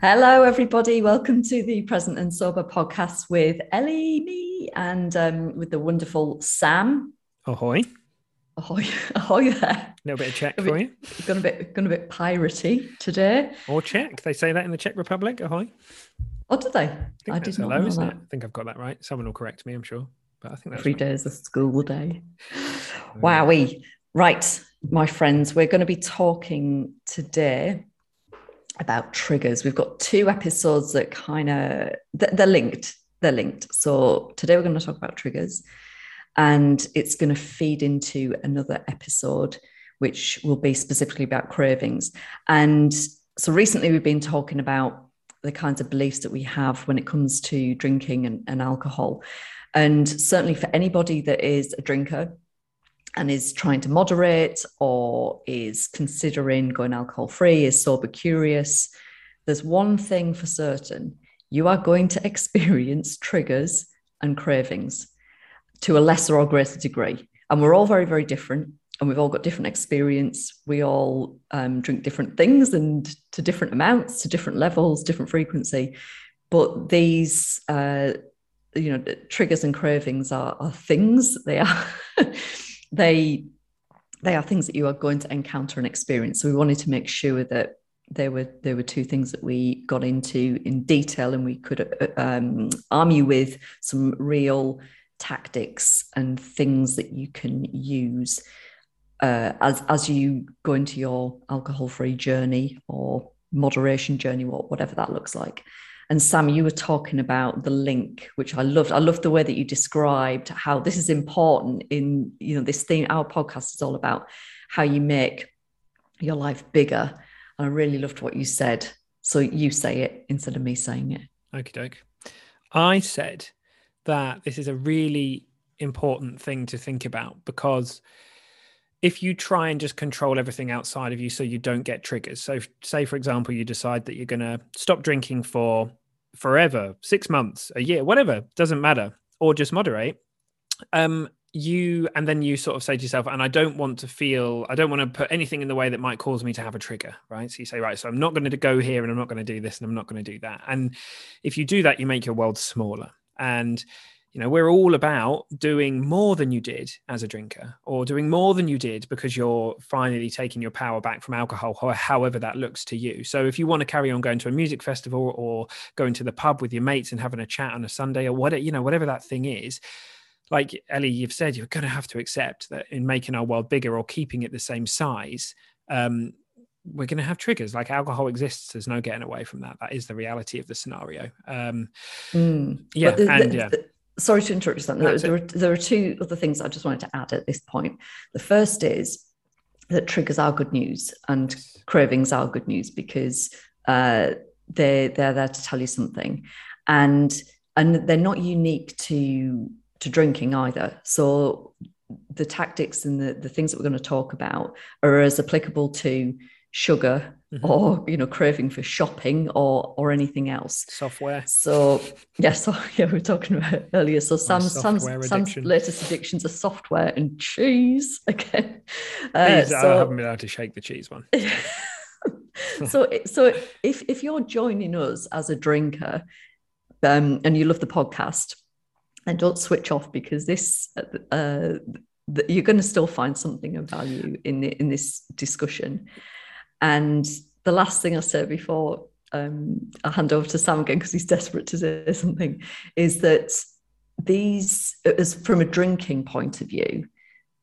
Hello, everybody. Welcome to the Present and Sober podcast with Ellie, me, and um, with the wonderful Sam. Ahoy. Ahoy, ahoy there. A little bit of Czech for you. Gone a bit, gone a bit piratey today. Or Czech. They say that in the Czech Republic. Ahoy. Oh, did they? I, I did not hello, know isn't that. it? I think I've got that right. Someone will correct me, I'm sure. But I think that's Every right. day is a school day. Wowie. Right, my friends, we're going to be talking today about triggers. We've got two episodes that kind of they're linked. They're linked. So today we're going to talk about triggers, and it's going to feed into another episode, which will be specifically about cravings. And so recently we've been talking about the kinds of beliefs that we have when it comes to drinking and, and alcohol. And certainly for anybody that is a drinker and is trying to moderate or is considering going alcohol free, is sober curious, there's one thing for certain you are going to experience triggers and cravings to a lesser or greater degree. And we're all very, very different. And we've all got different experience. We all um, drink different things and to different amounts, to different levels, different frequency. But these, uh, you know, triggers and cravings are, are things. They are, they, they are things that you are going to encounter and experience. So we wanted to make sure that there were there were two things that we got into in detail, and we could uh, um, arm you with some real tactics and things that you can use uh, as as you go into your alcohol free journey or moderation journey, or whatever that looks like. And Sam, you were talking about the link, which I loved. I loved the way that you described how this is important in you know this thing. Our podcast is all about how you make your life bigger. And I really loved what you said. So you say it instead of me saying it. Okie doke. I said that this is a really important thing to think about because if you try and just control everything outside of you so you don't get triggers. So, say, for example, you decide that you're going to stop drinking for forever, six months, a year, whatever, doesn't matter, or just moderate. Um, you and then you sort of say to yourself, and I don't want to feel, I don't want to put anything in the way that might cause me to have a trigger, right? So you say, right, so I'm not going to go here and I'm not going to do this and I'm not going to do that. And if you do that, you make your world smaller. And you know, we're all about doing more than you did as a drinker, or doing more than you did because you're finally taking your power back from alcohol, ho- however that looks to you. So, if you want to carry on going to a music festival or going to the pub with your mates and having a chat on a Sunday or whatever, you know, whatever that thing is, like Ellie, you've said, you're going to have to accept that in making our world bigger or keeping it the same size, um, we're going to have triggers. Like alcohol exists. There's no getting away from that. That is the reality of the scenario. Um, Mm. yeah, the- and the- yeah. the- sorry to interrupt you, Sam. There, there, are, there are two other things I just wanted to add at this point. The first is that triggers are good news and cravings are good news because uh, they they're there to tell you something, and and they're not unique to to drinking either. So the tactics and the, the things that we're going to talk about are as applicable to sugar Mhm. or you know craving for shopping or or anything else software. so yes, so, yeah, we were talking about it earlier. So Sam's, Sam's, Sam's latest addictions are software and cheese again. Uh, Please, I haven't been able to shake the cheese one. so, so if if you're joining us as a drinker, um, and you love the podcast, then don't switch off because this, uh, you're going to still find something of value in the, in this discussion. And the last thing I said before um, I hand over to Sam again because he's desperate to say something is that these, as from a drinking point of view,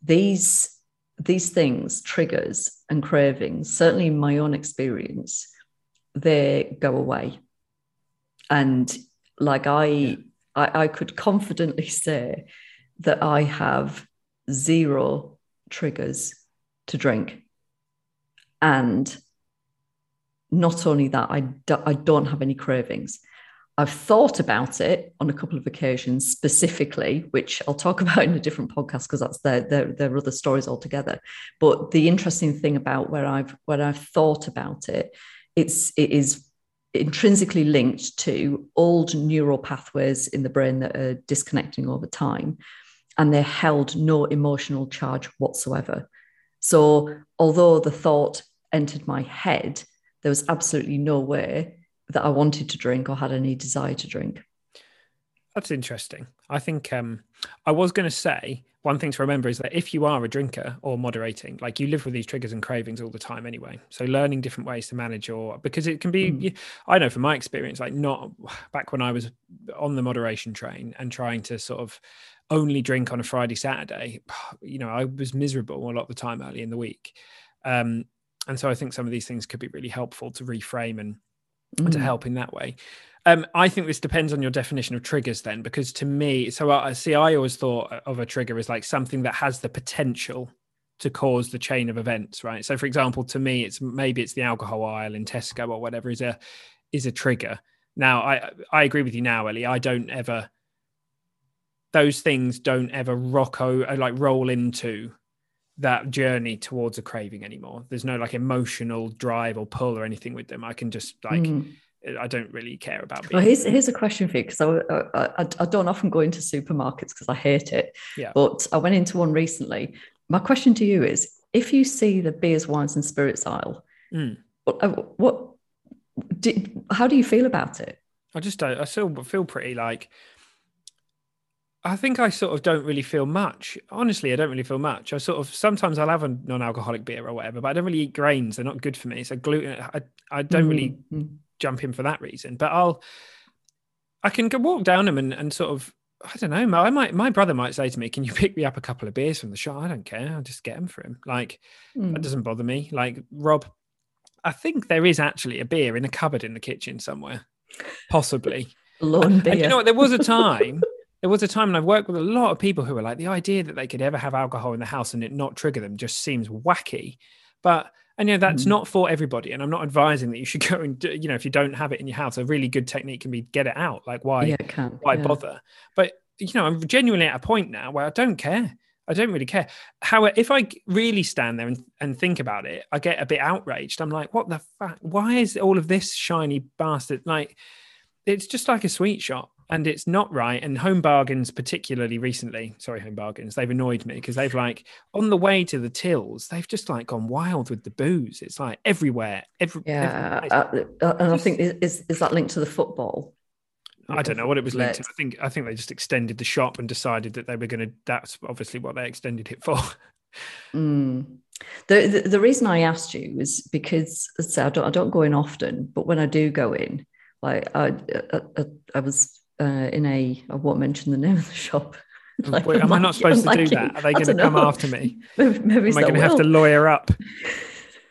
these these things, triggers and cravings, certainly in my own experience, they go away. And like I, Yeah. I, I could confidently say that I have zero triggers to drink. And not only that, I, do, I don't have any cravings. I've thought about it on a couple of occasions specifically, which I'll talk about in a different podcast because that's their, their, their other stories altogether. But the interesting thing about where I've where I've thought about it, it's it is intrinsically linked to old neural pathways in the brain that are disconnecting over time, and they held no emotional charge whatsoever. So although the thought entered my head, there was absolutely no way that I wanted to drink or had any desire to drink. That's interesting. I think um, I was going to say one thing to remember is that if you are a drinker or moderating, like you live with these triggers and cravings all the time anyway. So learning different ways to manage your because it can be, mm. I know from my experience, like not back when I was on the moderation train and trying to sort of only drink on a Friday, Saturday, you know, I was miserable a lot of the time early in the week. Um, and so I think some of these things could be really helpful to reframe and mm. to help in that way. Um, I think this depends on your definition of triggers, then, because to me, so I see, I always thought of a trigger as like something that has the potential to cause the chain of events, right? So, for example, to me, it's maybe it's the alcohol aisle in Tesco or whatever is a is a trigger. Now, I I agree with you now, Ellie. I don't ever those things don't ever rock o- like roll into that journey towards a craving anymore. There's no like emotional drive or pull or anything with them. I can just like mm. I don't really care about. Well, here's here's a question for you because I, I, I don't often go into supermarkets because I hate it. Yeah. But I went into one recently. My question to you is: If you see the beers, wines, and spirits aisle, mm. what, uh, what did, how do you feel about it? I just don't. I still feel pretty like I think I sort of don't really feel much. Honestly, I don't really feel much. I sort of sometimes I'll have a non-alcoholic beer or whatever, but I don't really eat grains. They're not good for me. So gluten, I, I don't mm-hmm. really mm. jump in for that reason. But I'll, I can go walk down them and, and sort of, I don't know. I might, my brother might say to me, "Can you pick me up a couple of beers from the shop?" I don't care. I'll just get them for him. Like mm. that doesn't bother me. Like Rob, I think there is actually a beer in a cupboard in the kitchen somewhere, possibly. Lone beer. And you know what? There was a time there was a time and I've worked with a lot of people who were like, the idea that they could ever have alcohol in the house and it not trigger them just seems wacky. But and you know that's mm. not for everybody and i'm not advising that you should go and do, you know if you don't have it in your house a really good technique can be get it out. Like why yeah, why yeah. bother? But you know i'm genuinely at a point now where i don't care. I don't really care. However if i really stand there and, and think about it i get a bit outraged. I'm like what the fuck? Why is all of this shiny bastard? Like it's just like a sweet shop and it's not right. And home bargains, particularly recently, sorry, home bargains, they've annoyed me because they've like on the way to the tills, they've just like gone wild with the booze. It's like everywhere. Every, yeah, every uh, uh, and I think is is that linked to the football? I don't know what it was linked to. I think I think they just extended the shop and decided that they were going to. That's obviously what they extended it for. mm. the, the, the reason I asked you is because I don't I don't go in often, but when I do go in, like I I, I was uh, in a I won't mention the name of the shop. like, Wait, am I not supposed I'm to do that? Are they going to come after me? Maybe, maybe am I going to have to lawyer up?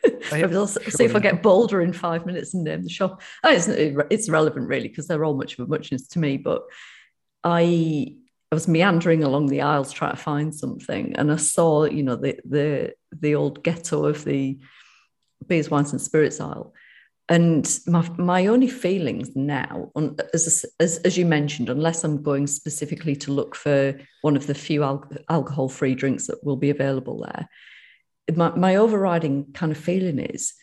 maybe I'll see if I get bolder in five minutes and name the shop. Oh, it's it's relevant really because they're all much of a muchness to me. But I I was meandering along the aisles trying to find something, and I saw you know the the the old ghetto of the beers, wines, and spirits aisle and my, my only feelings now on, as, as, as you mentioned unless i'm going specifically to look for one of the few al- alcohol free drinks that will be available there my, my overriding kind of feeling is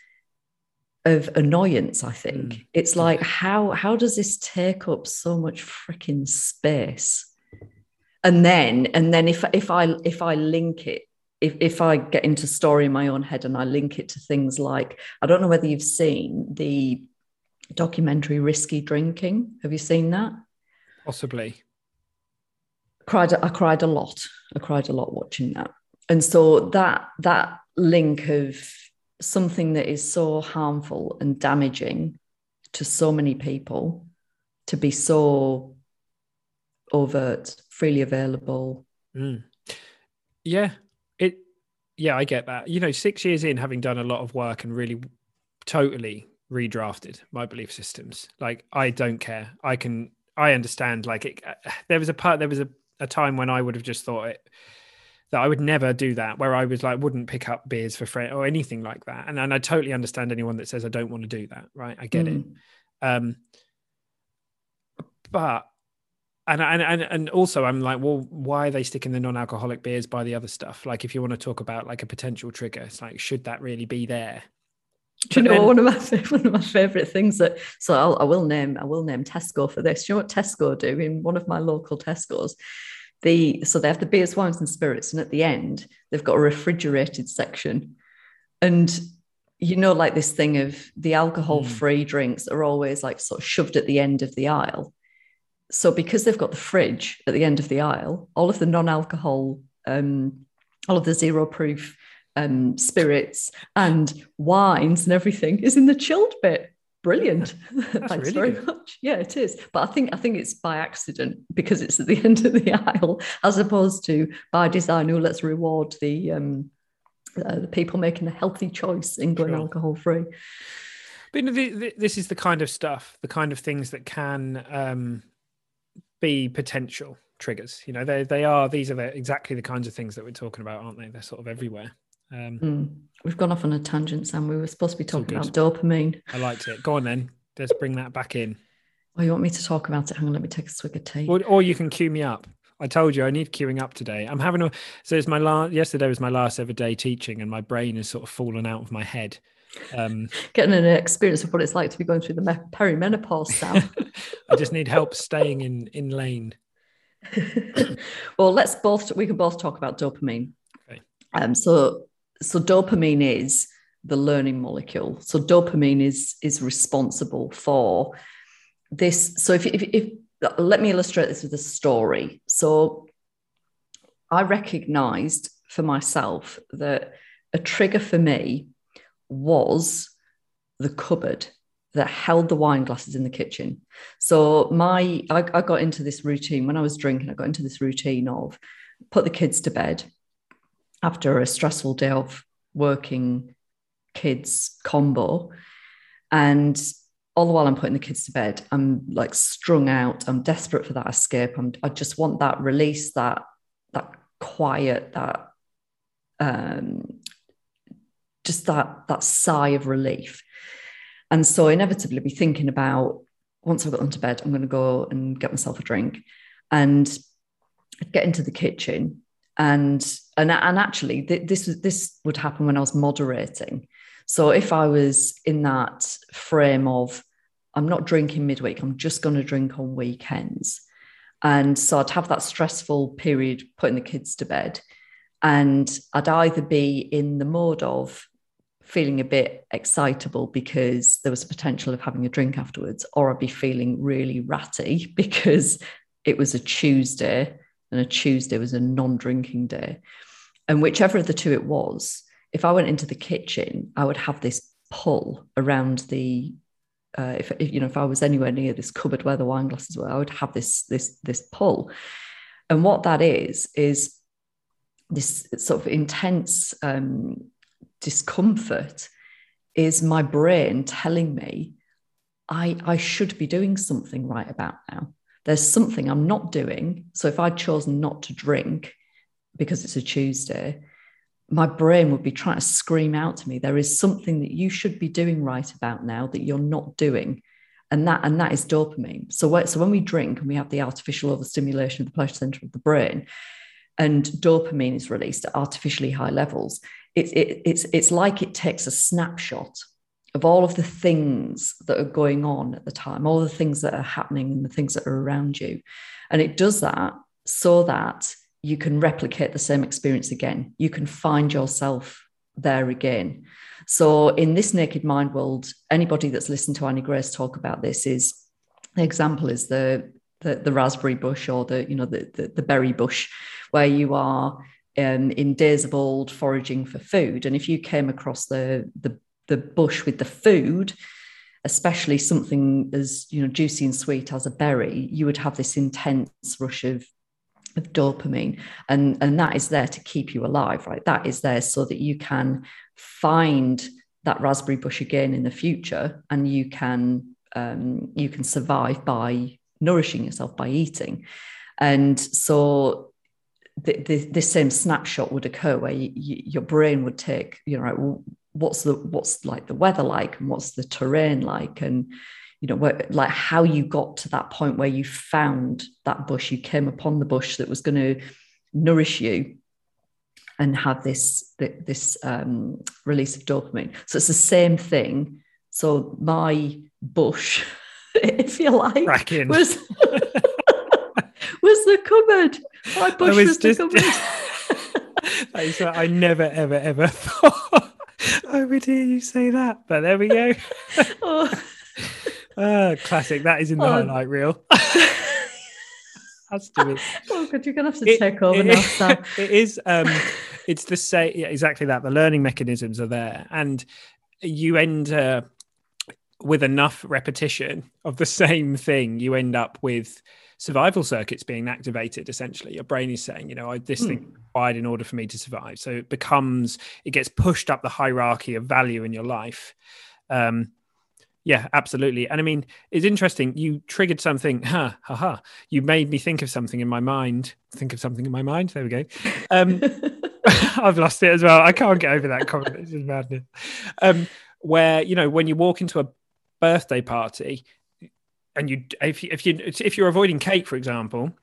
of annoyance i think. Mm. it's like how how does this take up so much freaking space? And then and then if if i if i link it if, if I get into story in my own head and I link it to things like, I don't know whether you've seen the documentary Risky Drinking. Have you seen that? Possibly. Cried, I cried a lot. I cried a lot watching that. And so that that link of something that is so harmful and damaging to so many people to be so overt, freely available. Mm. Yeah, yeah, I get that. You know, six years in, having done a lot of work and really totally redrafted my belief systems. Like, I don't care. I can, I understand. Like, it, there was a part, there was a, a time when I would have just thought it, that I would never do that, where I was like, wouldn't pick up beers for friends or anything like that. And, and I totally understand anyone that says I don't want to do that, right? I get mm. it. Um, but and, and and and also I'm like, well, why are they sticking the non-alcoholic beers by the other stuff? Like, if you want to talk about like a potential trigger, it's like, should that really be there? Do you know then, one of my one of my favorite things that so I'll, I will name I will name Tesco for this. Do you know what Tesco do in one of my local Tesco's? The so they have the beers, wines, and spirits, and at the end they've got a refrigerated section, and you know, like this thing of the alcohol-free mm. drinks are always like sort of shoved at the end of the aisle. So because they've got the fridge at the end of the aisle, all of the non-alcohol, um, all of the zero-proof um, spirits and wines and everything is in the chilled bit. Brilliant. Thanks really very good. much. Yeah, it is. But I think I think it's by accident because it's at the end of the aisle, as opposed to by design. Oh, let's reward the um, uh, the people making a healthy choice in going sure. alcohol free. But the, the, this is the kind of stuff, the kind of things that can um, be potential triggers. You know, they they are. These are the, exactly the kinds of things that we're talking about, aren't they? They're sort of everywhere. Um, mm. We've gone off on a tangent, Sam. We were supposed to be talking about dopamine. I liked it. Go on then. Let's bring that back in. Oh, you want me to talk about it? Hang on, let me take a swig of tea. Or, or you can cue me up. I told you I need queuing up today. I'm having a so it's my last yesterday was my last ever day teaching, and my brain is sort of fallen out of my head. Um, Getting an experience of what it's like to be going through the perimenopause, Sam. I just need help staying in in lane. well, let's both we can both talk about dopamine. Okay. Um, so so dopamine is the learning molecule. So dopamine is is responsible for this. So if, if, if let me illustrate this with a story. So I recognized for myself that a trigger for me was the cupboard that held the wine glasses in the kitchen. So my I, I, got into this routine when I was drinking. I got into this routine of put the kids to bed, after a stressful day of working kids combo. And all the while I'm putting the kids to bed, I'm like strung out. I'm desperate for that escape. I'm, I just want that release, that that quiet, that um, just that that sigh of relief. And so inevitably be thinking about once I've got them to bed, I'm going to go and get myself a drink and get into the kitchen and and and actually th- this this would happen when I was moderating. So if I was in that frame of I'm not drinking midweek, I'm just going to drink on weekends. And so I'd have that stressful period putting the kids to bed. And I'd either be in the mode of feeling a bit excitable because there was a potential of having a drink afterwards, or I'd be feeling really ratty because it was a Tuesday and a Tuesday was a non drinking day. And whichever of the two it was, if I went into the kitchen, I would have this pull around the uh, if, if, you know if I was anywhere near this cupboard where the wine glasses were, I would have this this this pull, and what that is is this sort of intense um, discomfort is my brain telling me I I should be doing something right about now there's something I'm not doing. So if I'd chosen not to drink because it's a Tuesday, my brain would be trying to scream out to me, there is something that you should be doing right about now that you're not doing. And that, and that is dopamine. So, so when we drink and we have the artificial overstimulation of the pleasure center of the brain, and dopamine is released at artificially high levels, it, it, it's, it's like it takes a snapshot of all of the things that are going on at the time, all the things that are happening and the things that are around you. And it does that so that you can replicate the same experience again. You can find yourself there again. So, in this naked mind world, anybody that's listened to Annie Grace talk about this is the example is the the, the raspberry bush or the you know the, the, the berry bush, where you are um, in days of old foraging for food, and if you came across the the the bush with the food, especially something as you know juicy and sweet as a berry, you would have this intense rush of of dopamine. And and that is there to keep you alive right? That is there so that you can find that raspberry bush again in the future and you can um, you can survive by nourishing yourself by eating. And so the, the, this same snapshot would occur where you, you, your brain would take, you know, well, what's the what's like the weather like and what's the terrain like? And you know where, like how you got to that point where you found that bush you came upon the bush that was going to nourish you and have this this um, release of dopamine. So it's the same thing. So my bush if you like Cracking. was was the cupboard my bush was, was just, the cupboard I never ever ever thought I would hear you say that but there we go oh. Uh, classic. That is in the oh. highlight reel. That's doing. Oh, God, you're gonna have to it, take over it, now. Sam. it is. Um, it's the same. Yeah, exactly that. The learning mechanisms are there, and you end uh, with enough repetition of the same thing. You end up with survival circuits being activated. Essentially, your brain is saying, you know, I, this thing hmm. required in order for me to survive. So it becomes, it gets pushed up the hierarchy of value in your life. Um, yeah, absolutely. And I mean, it's interesting. You triggered something. Ha ha ha. You made me think of something in my mind. Think of something in my mind. There we go. Um, I've lost it as well. I can't get over that comment. It's just madness. Um, where you know when you walk into a birthday party, and you if you, if you if you're avoiding cake, for example,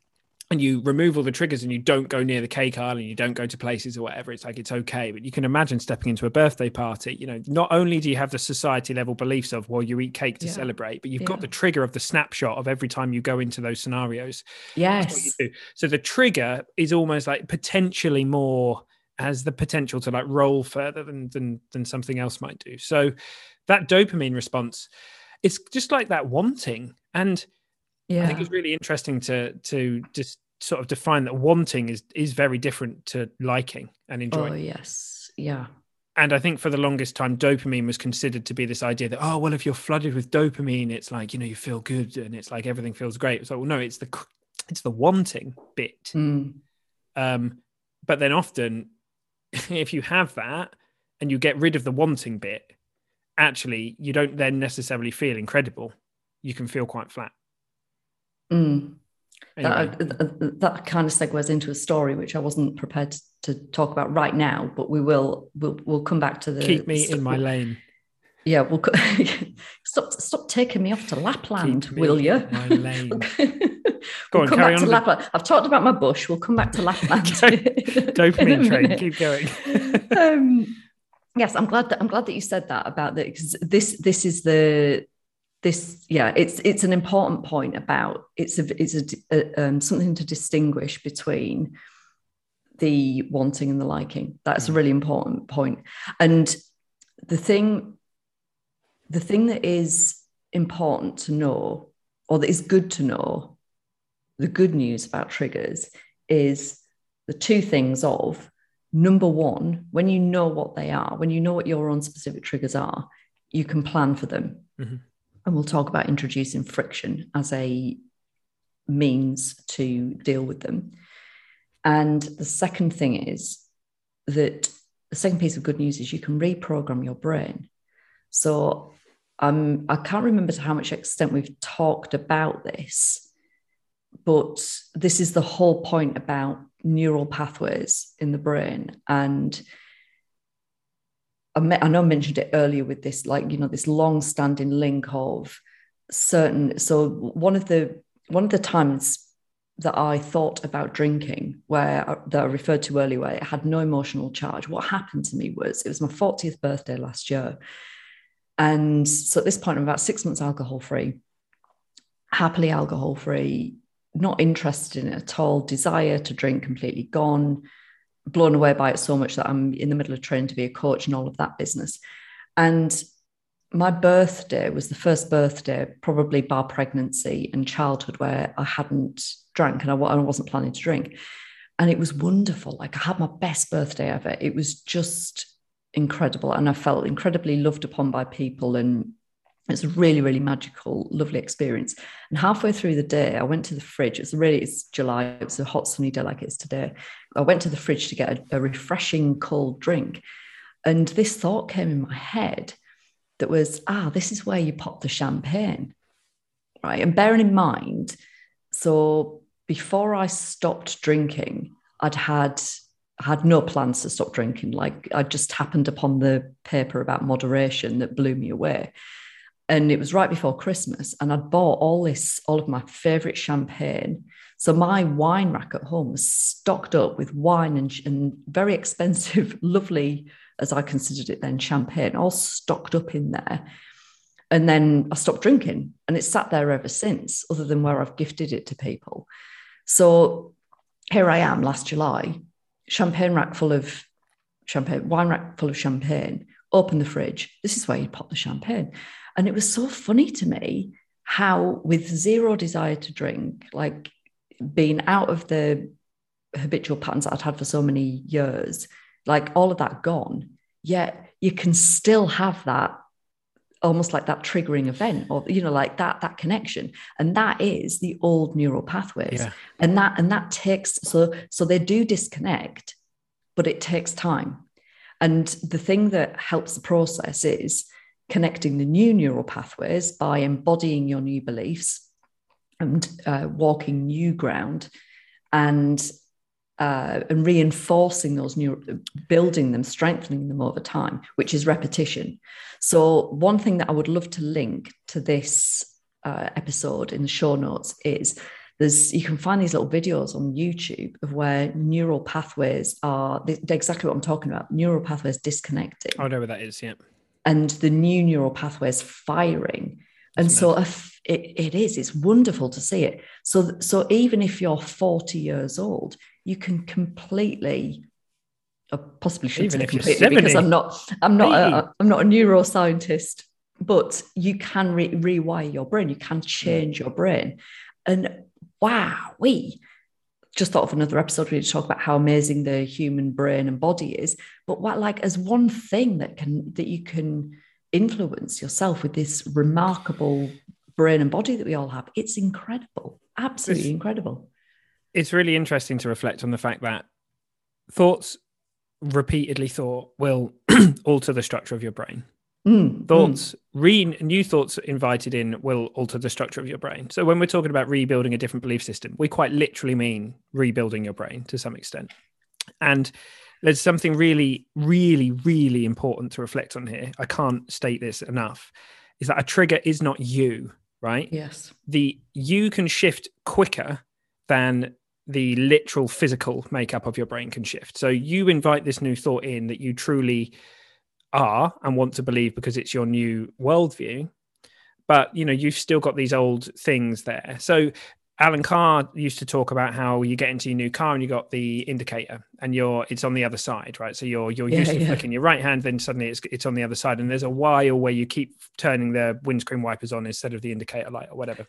and you remove all the triggers and you don't go near the cake aisle and you don't go to places or whatever, it's like it's okay. But you can imagine stepping into a birthday party. You know, not only do you have the society level beliefs of well, you eat cake to yeah. celebrate, but you've yeah. got the trigger of the snapshot of every time you go into those scenarios. Yes. So the trigger is almost like potentially more has the potential to like roll further than than than something else might do. So that dopamine response, it's just like that wanting and yeah. I think it's really interesting to to just sort of define that wanting is is very different to liking and enjoying. Oh yes, yeah. And I think for the longest time, dopamine was considered to be this idea that oh well, if you're flooded with dopamine, it's like you know you feel good and it's like everything feels great. So well, no, it's the it's the wanting bit. Mm. Um, but then often, if you have that and you get rid of the wanting bit, actually you don't then necessarily feel incredible. You can feel quite flat. Mm. Anyway. That, uh, uh, that kind of segues into a story which I wasn't prepared to talk about right now, but we will. We'll, we'll come back to the. Keep me in my lane. Yeah, we'll stop. Stop taking me off to Lapland, will you? my lane. Go we'll on, come back to Lapland. I've talked about my bush. We'll come back to Lapland. Dopamine train. Keep going. um, yes, I'm glad that I'm glad that you said that about that because this this is the this yeah it's it's an important point about it's a it's a, a um, something to distinguish between the wanting and the liking that's a mm. really important point and the thing the thing that is important to know or that is good to know the good news about triggers is the two things of number one when you know what they are when you know what your own specific triggers are you can plan for them mm-hmm and we'll talk about introducing friction as a means to deal with them. And the second thing is that the second piece of good news is you can reprogram your brain. So um, I can't remember to how much extent we've talked about this, but this is the whole point about neural pathways in the brain. And I know I mentioned it earlier with this, like you know, this long-standing link of certain. So one of the one of the times that I thought about drinking, where I, that I referred to earlier, where it had no emotional charge. What happened to me was it was my 40th birthday last year, and so at this point, I'm about six months alcohol free, happily alcohol free, not interested in it at all. Desire to drink completely gone blown away by it so much that I'm in the middle of training to be a coach and all of that business. And my birthday was the first birthday, probably bar pregnancy and childhood, where I hadn't drank and I, I wasn't planning to drink. And it was wonderful. Like I had my best birthday ever. It was just incredible. And I felt incredibly loved upon by people and it's a really, really magical, lovely experience. And halfway through the day, I went to the fridge. It's really, it's July. It's a hot, sunny day like it's today. I went to the fridge to get a, a refreshing cold drink. And this thought came in my head that was, ah, this is where you pop the champagne. Right. And bearing in mind, so before I stopped drinking, I'd had had no plans to stop drinking. Like I just happened upon the paper about moderation that blew me away. And it was right before Christmas, and I'd bought all this, all of my favorite champagne. So my wine rack at home was stocked up with wine and, and very expensive, lovely, as I considered it then, champagne, all stocked up in there. And then I stopped drinking, and it's sat there ever since, other than where I've gifted it to people. So here I am last July, champagne rack full of champagne, wine rack full of champagne, open the fridge. This is where you pop the champagne. And it was so funny to me how, with zero desire to drink, like being out of the habitual patterns that I'd had for so many years, like all of that gone, yet you can still have that almost like that triggering event or you know like that that connection. And that is the old neural pathways. Yeah. and that and that takes so so they do disconnect but it takes time. And the thing that helps the process is connecting the new neural pathways by embodying your new beliefs and uh, walking new ground and uh, and reinforcing those new, building them, strengthening them over time, which is repetition. So, one thing that I would love to link to this uh, episode in the show notes is there's you can find these little videos on YouTube of where neural pathways are exactly what I'm talking about. Neural pathways disconnecting. I know where that is. Yeah. And the new neural pathways firing. And so it, it is, it's wonderful to see it. So, so even if you're 40 years old, you can completely I possibly should Even say completely because I'm not I'm not a, I'm not a neuroscientist, but you can re- rewire your brain. You can change your brain, and wow, we just thought of another episode where to talk about how amazing the human brain and body is. But what like as one thing that can that you can influence yourself with this remarkable brain and body that we all have, it's incredible, absolutely it's, incredible it's really interesting to reflect on the fact that thoughts repeatedly thought will alter the structure of your brain. Mm, thoughts, mm. Re, new thoughts invited in will alter the structure of your brain. So when we're talking about rebuilding a different belief system, we quite literally mean rebuilding your brain to some extent. And there's something really, really, really important to reflect on here. I can't state this enough. Is that a trigger is not you, right? Yes. The you can shift quicker than the literal physical makeup of your brain can shift. So you invite this new thought in that you truly are and want to believe because it's your new worldview. But you know, you've still got these old things there. So Allen Carr used to talk about how you get into your new car and you got the indicator and you're it's on the other side, right? So you're you're used to yeah. flicking your right hand, then suddenly it's it's on the other side, and there's a while where you keep turning the windscreen wipers on instead of the indicator light or whatever.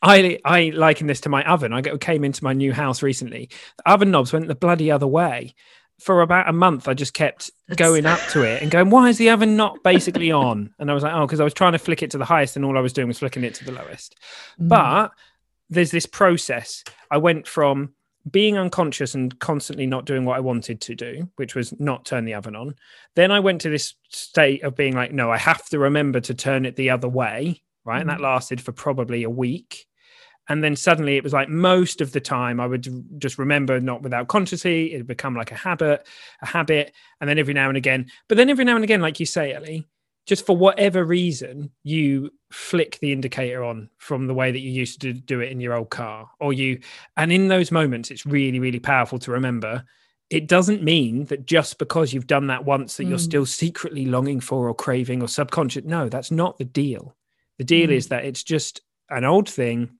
I I liken this to my oven. I came into my new house recently. The oven knobs went the bloody other way. For about a month, I just kept going up to it and going, "Why is the oven not basically on?" And I was like, "Oh, because I was trying to flick it to the highest, and all I was doing was flicking it to the lowest." Mm. But there's this process. I went from being unconscious and constantly not doing what I wanted to do, which was not turn the oven on. Then I went to this state of being like, no, I have to remember to turn it the other way right? Mm-hmm. And that mm-hmm. lasted for probably a week. And then suddenly it was like most of the time I would just remember not without consciously, it would become like a habit, a habit. And then every now and again, but then every now and again, like you say, Ellie, just for whatever reason, you flick the indicator on from the way that you used to do it in your old car, or you, and in those moments, it's really, really powerful to remember. It doesn't mean that just because you've done that once that mm. you're still secretly longing for or craving or subconscious. No, that's not the deal. The deal mm. is that it's just an old thing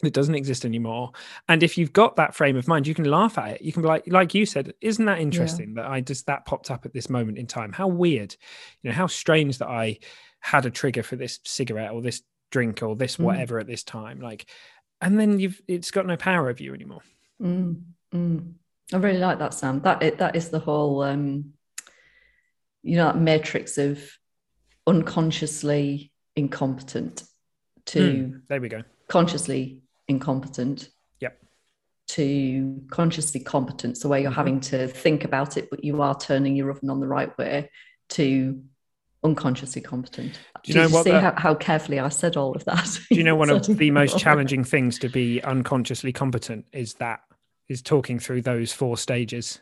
that doesn't exist anymore. And if you've got that frame of mind, you can laugh at it. You can be like, like you said, isn't that interesting yeah. that I just that popped up at this moment in time? How weird, you know, how strange that I had a trigger for this cigarette or this drink or this mm. whatever at this time. Like, and then you've it's got no power over you anymore. Mm. mm. I really like that, Sam. That it, that is the whole, um, you know, that matrix of unconsciously incompetent to mm, there we go consciously incompetent yep. to consciously competent. So where you're mm-hmm. having to think about it but you are turning your oven on the right way to unconsciously competent. Do you Did know you what see that... how, how, carefully i said all of that? Do you know one of the most challenging things to be unconsciously competent is that is talking through those four stages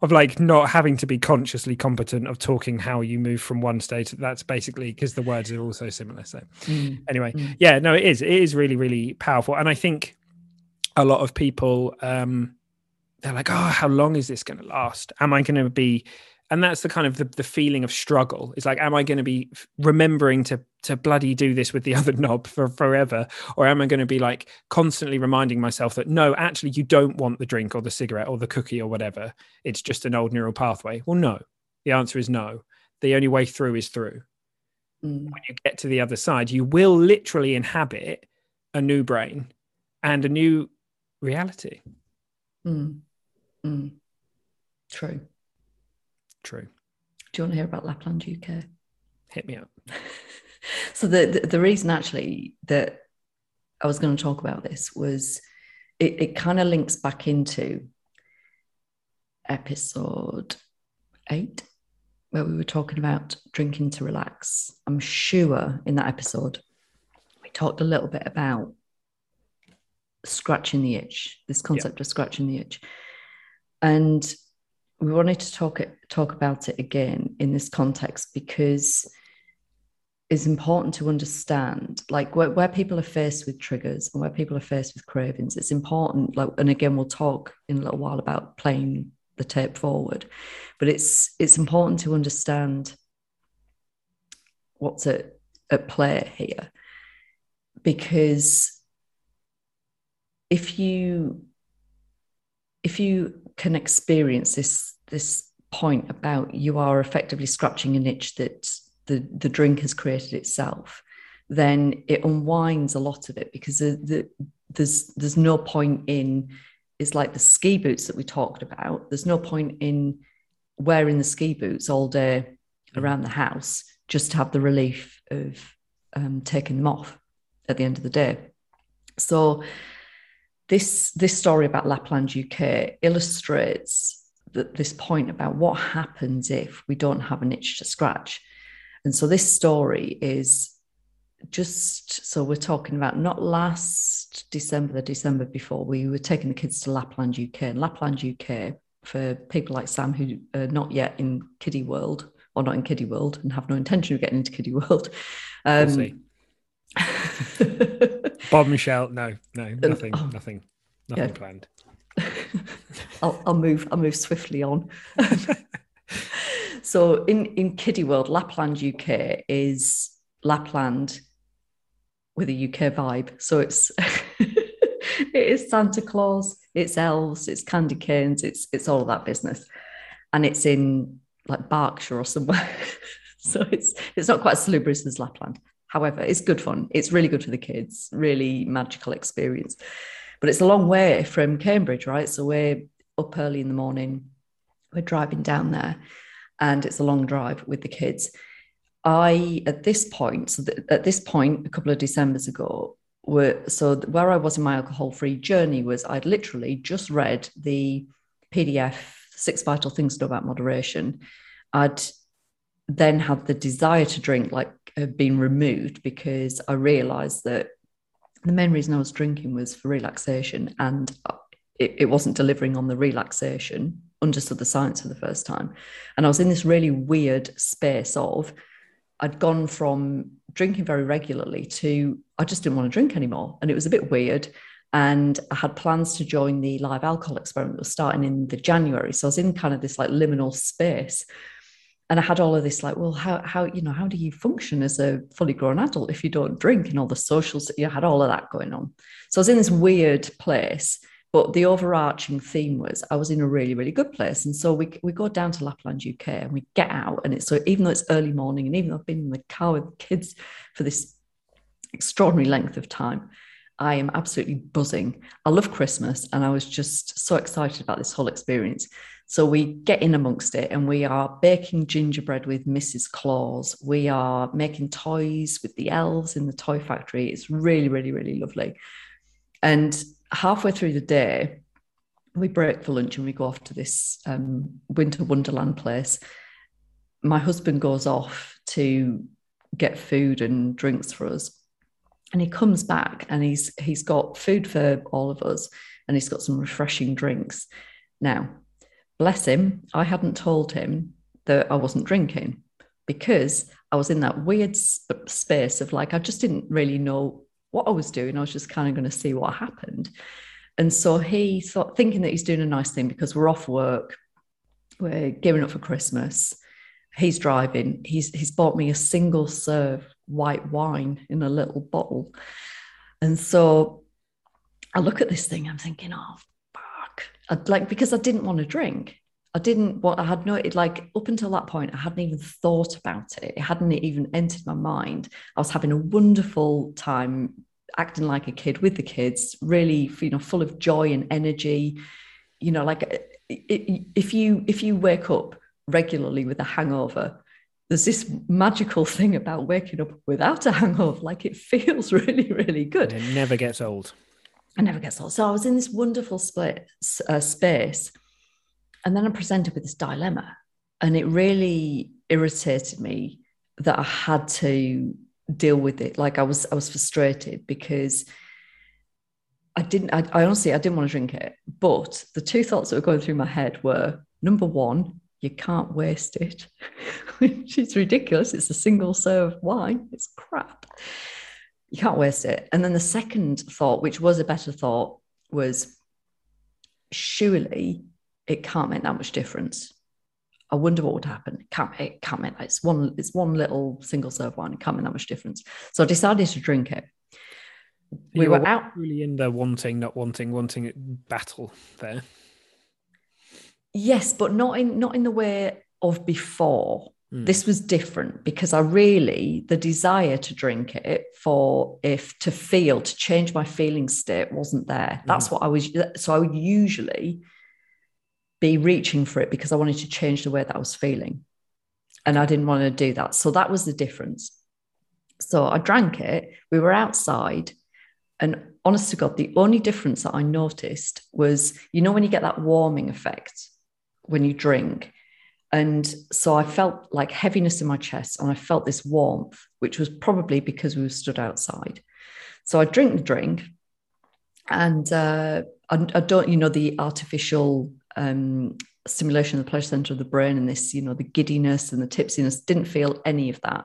of like not having to be consciously competent of talking how you move from one state. That's basically because the words are also similar so. Mm. anyway mm. yeah no it is. It is really really powerful. And i think a lot of people um they're like oh how long is this going to last? Am i going to be and that's the kind of the, the feeling of struggle. It's like am i going to be remembering to to bloody do this with the other knob for forever or am i going to be like constantly reminding myself that no actually you don't want the drink or the cigarette or the cookie or whatever it's just an old neural pathway well no the answer is no the only way through is through mm. when you get to the other side you will literally inhabit a new brain and a new reality mm. Mm. true True. Do you want to hear about Lapland UK? Hit me up. so the, the, the reason actually that I was going to talk about this was it, it kind of links back into episode eight, where we were talking about drinking to relax. I'm sure in that episode we talked a little bit about scratching the itch, this concept of scratching the itch. And we wanted to talk talk about it again in this context because it's important to understand like where, where people are faced with triggers and where people are faced with cravings it's important like and again we'll talk in a little while about playing the tape forward but it's it's important to understand what's at, at play here. Because if you if you can experience this this point about you are effectively scratching an itch that the the drink has created itself then it unwinds a lot of it because the, the, there's there's no point in it's like the ski boots that we talked about there's no point in wearing the ski boots all day around the house just to have the relief of um, taking them off at the end of the day so this this story about Lapland UK illustrates that this point about what happens if we don't have an itch to scratch. And so this story is just so we're talking about not last December, the December before, we were taking the kids to Lapland UK. And Lapland UK, for people like Sam who are not yet in kiddie world or not in kiddie world and have no intention of getting into kiddie world. Um, we'll Bob Michelle, no, no, nothing, oh, nothing, nothing yeah. planned. I'll, I'll move. I'll move swiftly on. so in in kiddie world, Lapland UK is Lapland with a UK vibe. So it's it is Santa Claus, it's elves, it's candy canes, it's it's all of that business, and it's in like Berkshire or somewhere. so it's it's not quite as salubrious as Lapland. However, it's good fun. It's really good for the kids, really magical experience. But it's a long way from Cambridge, right? So we're up early in the morning, we're driving down there, and it's a long drive with the kids. I, at this point, so th- at this point, a couple of Decembers ago, were so where I was in my alcohol free journey was I'd literally just read the PDF Six Vital Things to Know About Moderation. I'd then had the desire to drink like have been removed because I realized that the main reason I was drinking was for relaxation and uh, it, it wasn't delivering on the relaxation, understood the science for the first time. And I was in this really weird space of I'd gone from drinking very regularly to I just didn't want to drink anymore. And it was a bit weird. And I had plans to join the live alcohol experiment that was starting in the January. So I was in kind of this like liminal space and I had all of this like, well, how how you know how do you function as a fully grown adult if you don't drink and all the socials? that You had all of that going on. So I was in this weird place, but the overarching theme was I was in a really really good place. And so we we go down to Lapland UK and we get out, and it's so even though it's early morning and even though I've been in the car with the kids for this extraordinary length of time. I am absolutely buzzing. I love Christmas and I was just so excited about this whole experience. So we get in amongst it and we are baking gingerbread with Mrs. Claus. We are making toys with the elves in the toy factory. It's really, really, really lovely. And halfway through the day, we break for lunch and we go off to this um, winter wonderland place. My husband goes off to get food and drinks for us. And he comes back and he's he's got food for all of us and he's got some refreshing drinks. Now, bless him, I hadn't told him that I wasn't drinking because I was in that weird sp- space of like, I just didn't really know what I was doing. I was just kind of going to see what happened. And so he thought, thinking that he's doing a nice thing because we're off work, we're gearing up for Christmas. He's driving. He's he's bought me a single serve white wine in a little bottle. And so I look at this thing, I'm thinking, oh, fuck. I'd like, because I didn't want to drink. I didn't what I had no it like up until that point, I hadn't even thought about it. It hadn't even entered my mind. I was having a wonderful time acting like a kid with the kids, really, you know, full of joy and energy. You know, like if you if you wake up regularly with a hangover, there's this magical thing about waking up without a hangover. Like it feels really, really good. It never gets old. It never gets old. So I was in this wonderful split, uh, space. And then I presented with this dilemma. And it really irritated me that I had to deal with it. Like I was, I was frustrated because I didn't, I, I honestly, I didn't want to drink it. But the two thoughts that were going through my head were number one, you can't waste it, which is ridiculous. It's a single serve wine, it's crap. You can't waste it. And then the second thought, which was a better thought, was surely it can't make that much difference. I wonder what would happen. It can't, it can't make that. It's one, it's one little single serve wine. It can't make that much difference. So I decided to drink it. We you were out really in the wanting, not wanting, wanting battle there. Yes, but not in not in the way of before. Mm. This was different because I really the desire to drink it for if to feel to change my feeling state wasn't there. That's mm. what I was. So I would usually be reaching for it because I wanted to change the way that I was feeling, and I didn't want to do that. So that was the difference. So I drank it. We were outside, and honest to God, the only difference that I noticed was, you know, when you get that warming effect when you drink. And so I felt like heaviness in my chest and I felt this warmth, which was probably because we were stood outside. So I drink the drink and uh, I, I, don't, you know, the artificial um, stimulation of the pleasure center of the brain and this, you know, the giddiness and the tipsiness, didn't feel any of that.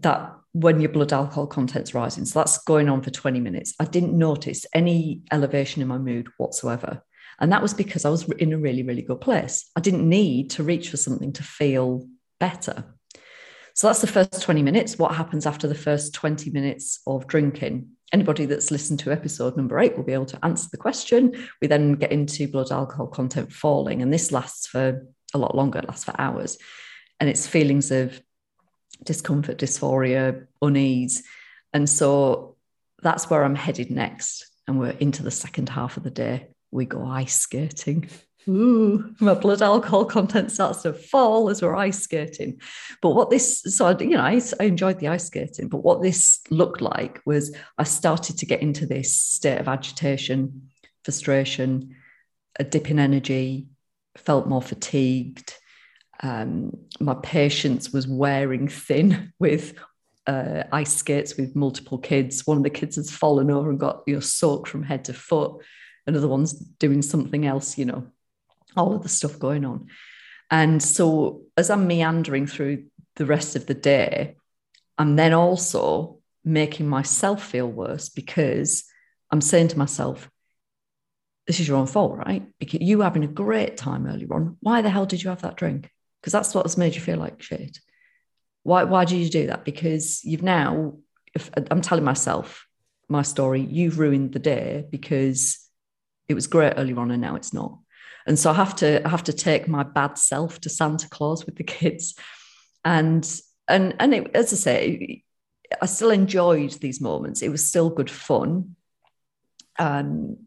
That when your blood alcohol content's rising. So that's going on for 20 minutes. I didn't notice any elevation in my mood whatsoever. And that was because I was in a really, really good place. I didn't need to reach for something to feel better. So that's the first 20 minutes. What happens after the first 20 minutes of drinking? Anybody that's listened to episode number eight will be able to answer the question. We then get into blood alcohol content falling, and this lasts for a lot longer, it lasts for hours. And it's feelings of discomfort, dysphoria, unease. And so that's where I'm headed next. And we're into the second half of the day we go ice skating. Ooh, my blood alcohol content starts to fall as we're ice skating. But what this, so I, you know, I, I enjoyed the ice skating, but what this looked like was I started to get into this state of agitation, frustration, a dip in energy, felt more fatigued. Um, my patience was wearing thin with uh, ice skates with multiple kids. One of the kids has fallen over and got you know soaked from head to foot another one's doing something else, you know, all of the stuff going on. And so as I'm meandering through the rest of the day, I'm then also making myself feel worse because I'm saying to myself, this is your own fault, right? Because you having a great time earlier on. Why the hell did you have that drink? Because that's what has made you feel like shit. Why, why did you do that? Because you've now, if I'm telling myself my story, you've ruined the day because it was great earlier on and now it's not and so i have to i have to take my bad self to santa claus with the kids. And and and it, as i say i still enjoyed these moments. It was still good fun. Um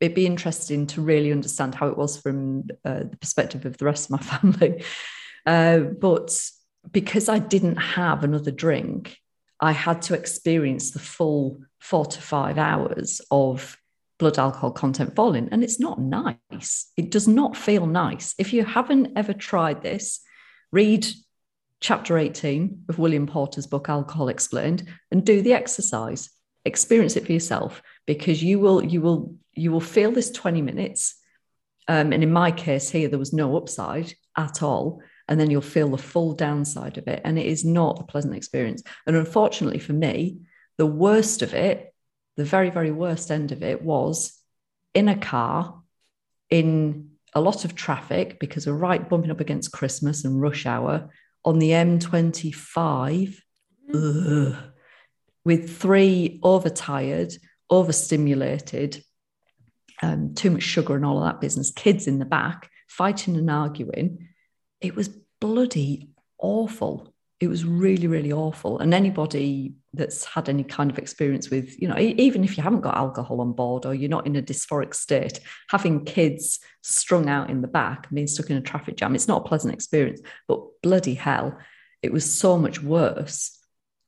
it'd be interesting to really understand how it was from uh, the perspective of the rest of my family. Uh, but because i didn't have another drink i had to experience the full four to five hours of blood alcohol content falling and it's not nice it does not feel nice if you haven't ever tried this read chapter 18 of William Porter's book, Alcohol Explained, and do the exercise. Experience it for yourself because you will, you will, you will feel this 20 minutes. Um, and in my case here, there was no upside at all. And then you'll feel the full downside of it. And it is not a pleasant experience. And unfortunately for me, the worst of it, the very, very worst end of it was in a car in a lot of traffic because we're right bumping up against Christmas and rush hour on the M25 ugh, with three overtired, overstimulated, um, too much sugar and all of that business, kids in the back fighting and arguing. It was bloody awful. It was really really awful. And anybody that's had any kind of experience with you know even if you haven't got alcohol on board or you're not in a dysphoric state having kids strung out in the back and being stuck in a traffic jam it's not a pleasant experience. But bloody hell it was so much worse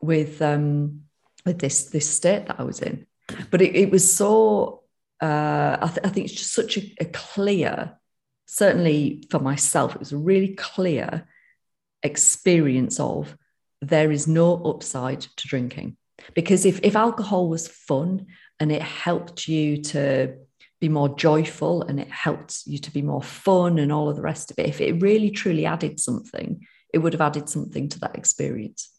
with um with this this state that i was in. But it, it was so uh I, th- I think it's just such a, a clear certainly for myself it was a really clear experience of there is no upside to drinking. Because if, if alcohol was fun and it helped you to be more joyful and it helped you to be more fun and all of the rest of it, if it really truly added something, it would have added something to that experience.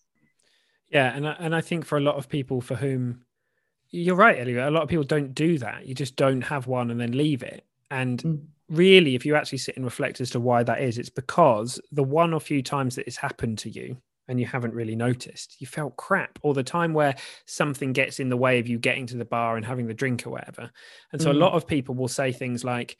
Yeah. And I, and I think for a lot of people for whom you're right, Elliot, a lot of people don't do that. You just don't have one and then leave it. And mm really, if you actually sit and reflect as to why that is, it's because the one or few times that it's happened to you and you haven't really noticed, you felt crap, all the time where something gets in the way of you getting to the bar and having the drink or whatever. And so mm. a lot of people will say things like,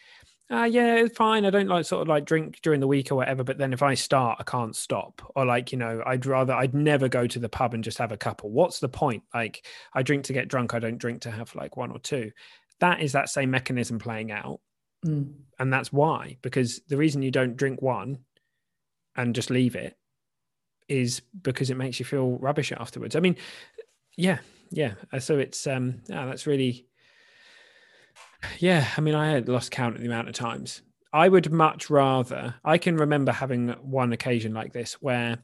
ah, yeah, it's fine. I don't like sort of like drink during the week or whatever. But then if I start, I can't stop. Or like, you know, I'd rather, I'd never go to the pub and just have a couple. What's the point? Like, I drink to get drunk. I don't drink to have like one or two. That is that same mechanism playing out. Mm. And that's why, because the reason you don't drink one and just leave it is because it makes you feel rubbish afterwards. I mean, yeah, yeah. Uh, so it's um yeah, that's really yeah, I mean, I had lost count of the amount of times. I would much rather I can remember having one occasion like this where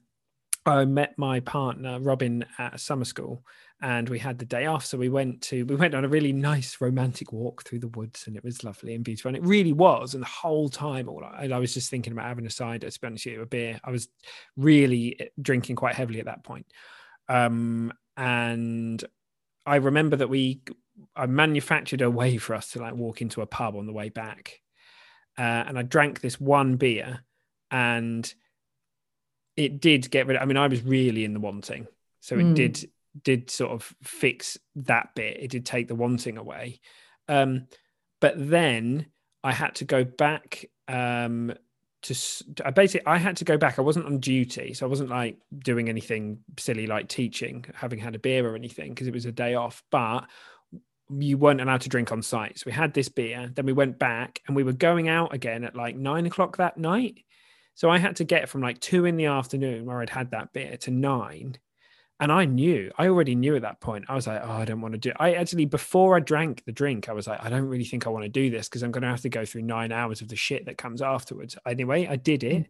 I met my partner Robin at summer school and we had the day off. So we went to we went on a really nice romantic walk through the woods and it was lovely and beautiful. And it really was and the whole time all I, I was just thinking about having a cider to be a beer. I was really eh, drinking quite heavily at that point. Um, and I remember that we I manufactured a way for us to like walk into a pub on the way back. Uh, and I drank this one beer and it did get rid of, I mean I was really in the wanting so it mm. did did sort of fix that bit. It did take the wanting away. Um, but then I had to go back um, to I basically I had to go back. I wasn't on duty, so I wasn't like doing anything silly like teaching, having had a beer or anything because it was a day off. But you weren't allowed to drink on site. So we had this beer, then we went back and we were going out again at like nine o'clock that night. So I had to get from like two in the afternoon where I'd had that beer to nine and I knew, I already knew at that point. I was like, oh, I don't want to do. It. I actually, before I drank the drink, I was like, I don't really think I want to do this because I'm going to have to go through nine hours of the shit that comes afterwards. Anyway, I did it, mm.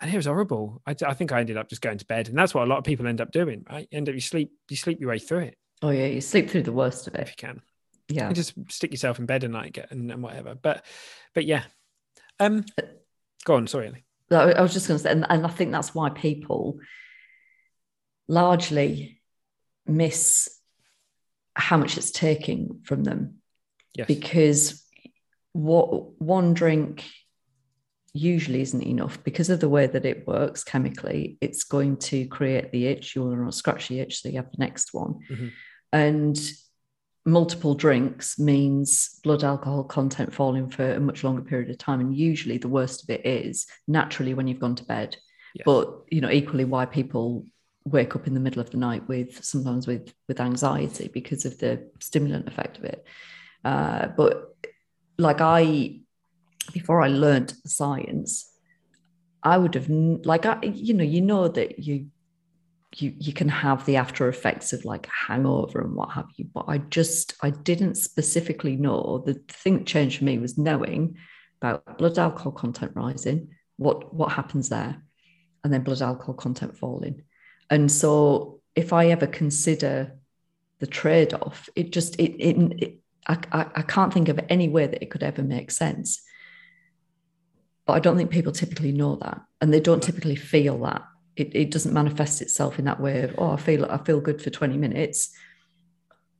and it was horrible. I, I, think I ended up just going to bed, and that's what a lot of people end up doing. Right? End up you sleep, you sleep your way through it. Oh yeah, you sleep through the worst of it if you can. Yeah, you just stick yourself in bed at night and, and whatever. But, but yeah, um, uh, go on. Sorry, Ellie. I was just going to say, and, and I think that's why people largely miss how much it's taking from them. Yes. Because what one drink usually isn't enough because of the way that it works chemically. It's going to create the itch. You'll want to scratch the itch, so you have the next one. Mm-hmm. And multiple drinks means blood alcohol content falling for a much longer period of time. And usually the worst of it is naturally when you've gone to bed. But you know, equally why people wake up in the middle of the night with sometimes with with anxiety because of the stimulant effect of it. Uh, but like I, before I learned science, I would have like I, you know, you know that you you you can have the after effects of like hangover and what have you. But I just I didn't specifically know. The thing that changed for me was knowing about blood alcohol content rising, what what happens there and then blood alcohol content falling. And so if I ever consider the trade-off, it just it, it, it I, I, I can't think of any way that it could ever make sense. But I don't think people typically know that, and they don't typically feel that. It, it doesn't manifest itself in that way of oh I feel I feel good for 20 minutes.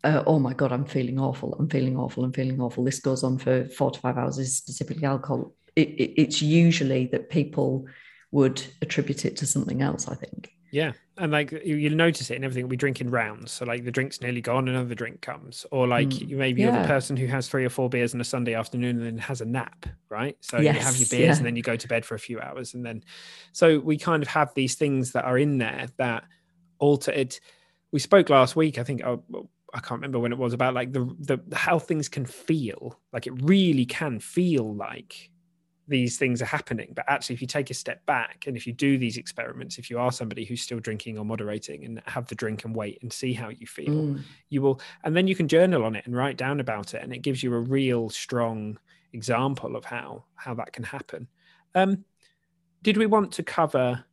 Uh, oh my god, I'm feeling awful. I'm feeling awful. I'm feeling awful. This goes on for four to five hours. Is specifically alcohol. It, it, it's usually that people would attribute it to something else. I think. Yeah, and like you, will notice it in everything. We drink in rounds, so like the drink's nearly gone, another drink comes, or like mm. maybe yeah. you're the person who has three or four beers on a Sunday afternoon and then has a nap, right? So yes. you have your beers yeah. and then you go to bed for a few hours, and then so we kind of have these things that are in there that alter it. We spoke last week, I think. Oh, I can't remember when it was about like the the how things can feel. Like it really can feel like these things are happening. But actually, if you take a step back and if you do these experiments, if you are somebody who's still drinking or moderating and have the drink and wait and see how you feel, mm. you will, and then you can journal on it and write down about it. And it gives you a real strong example of how how that can happen. Um, did we want to cover?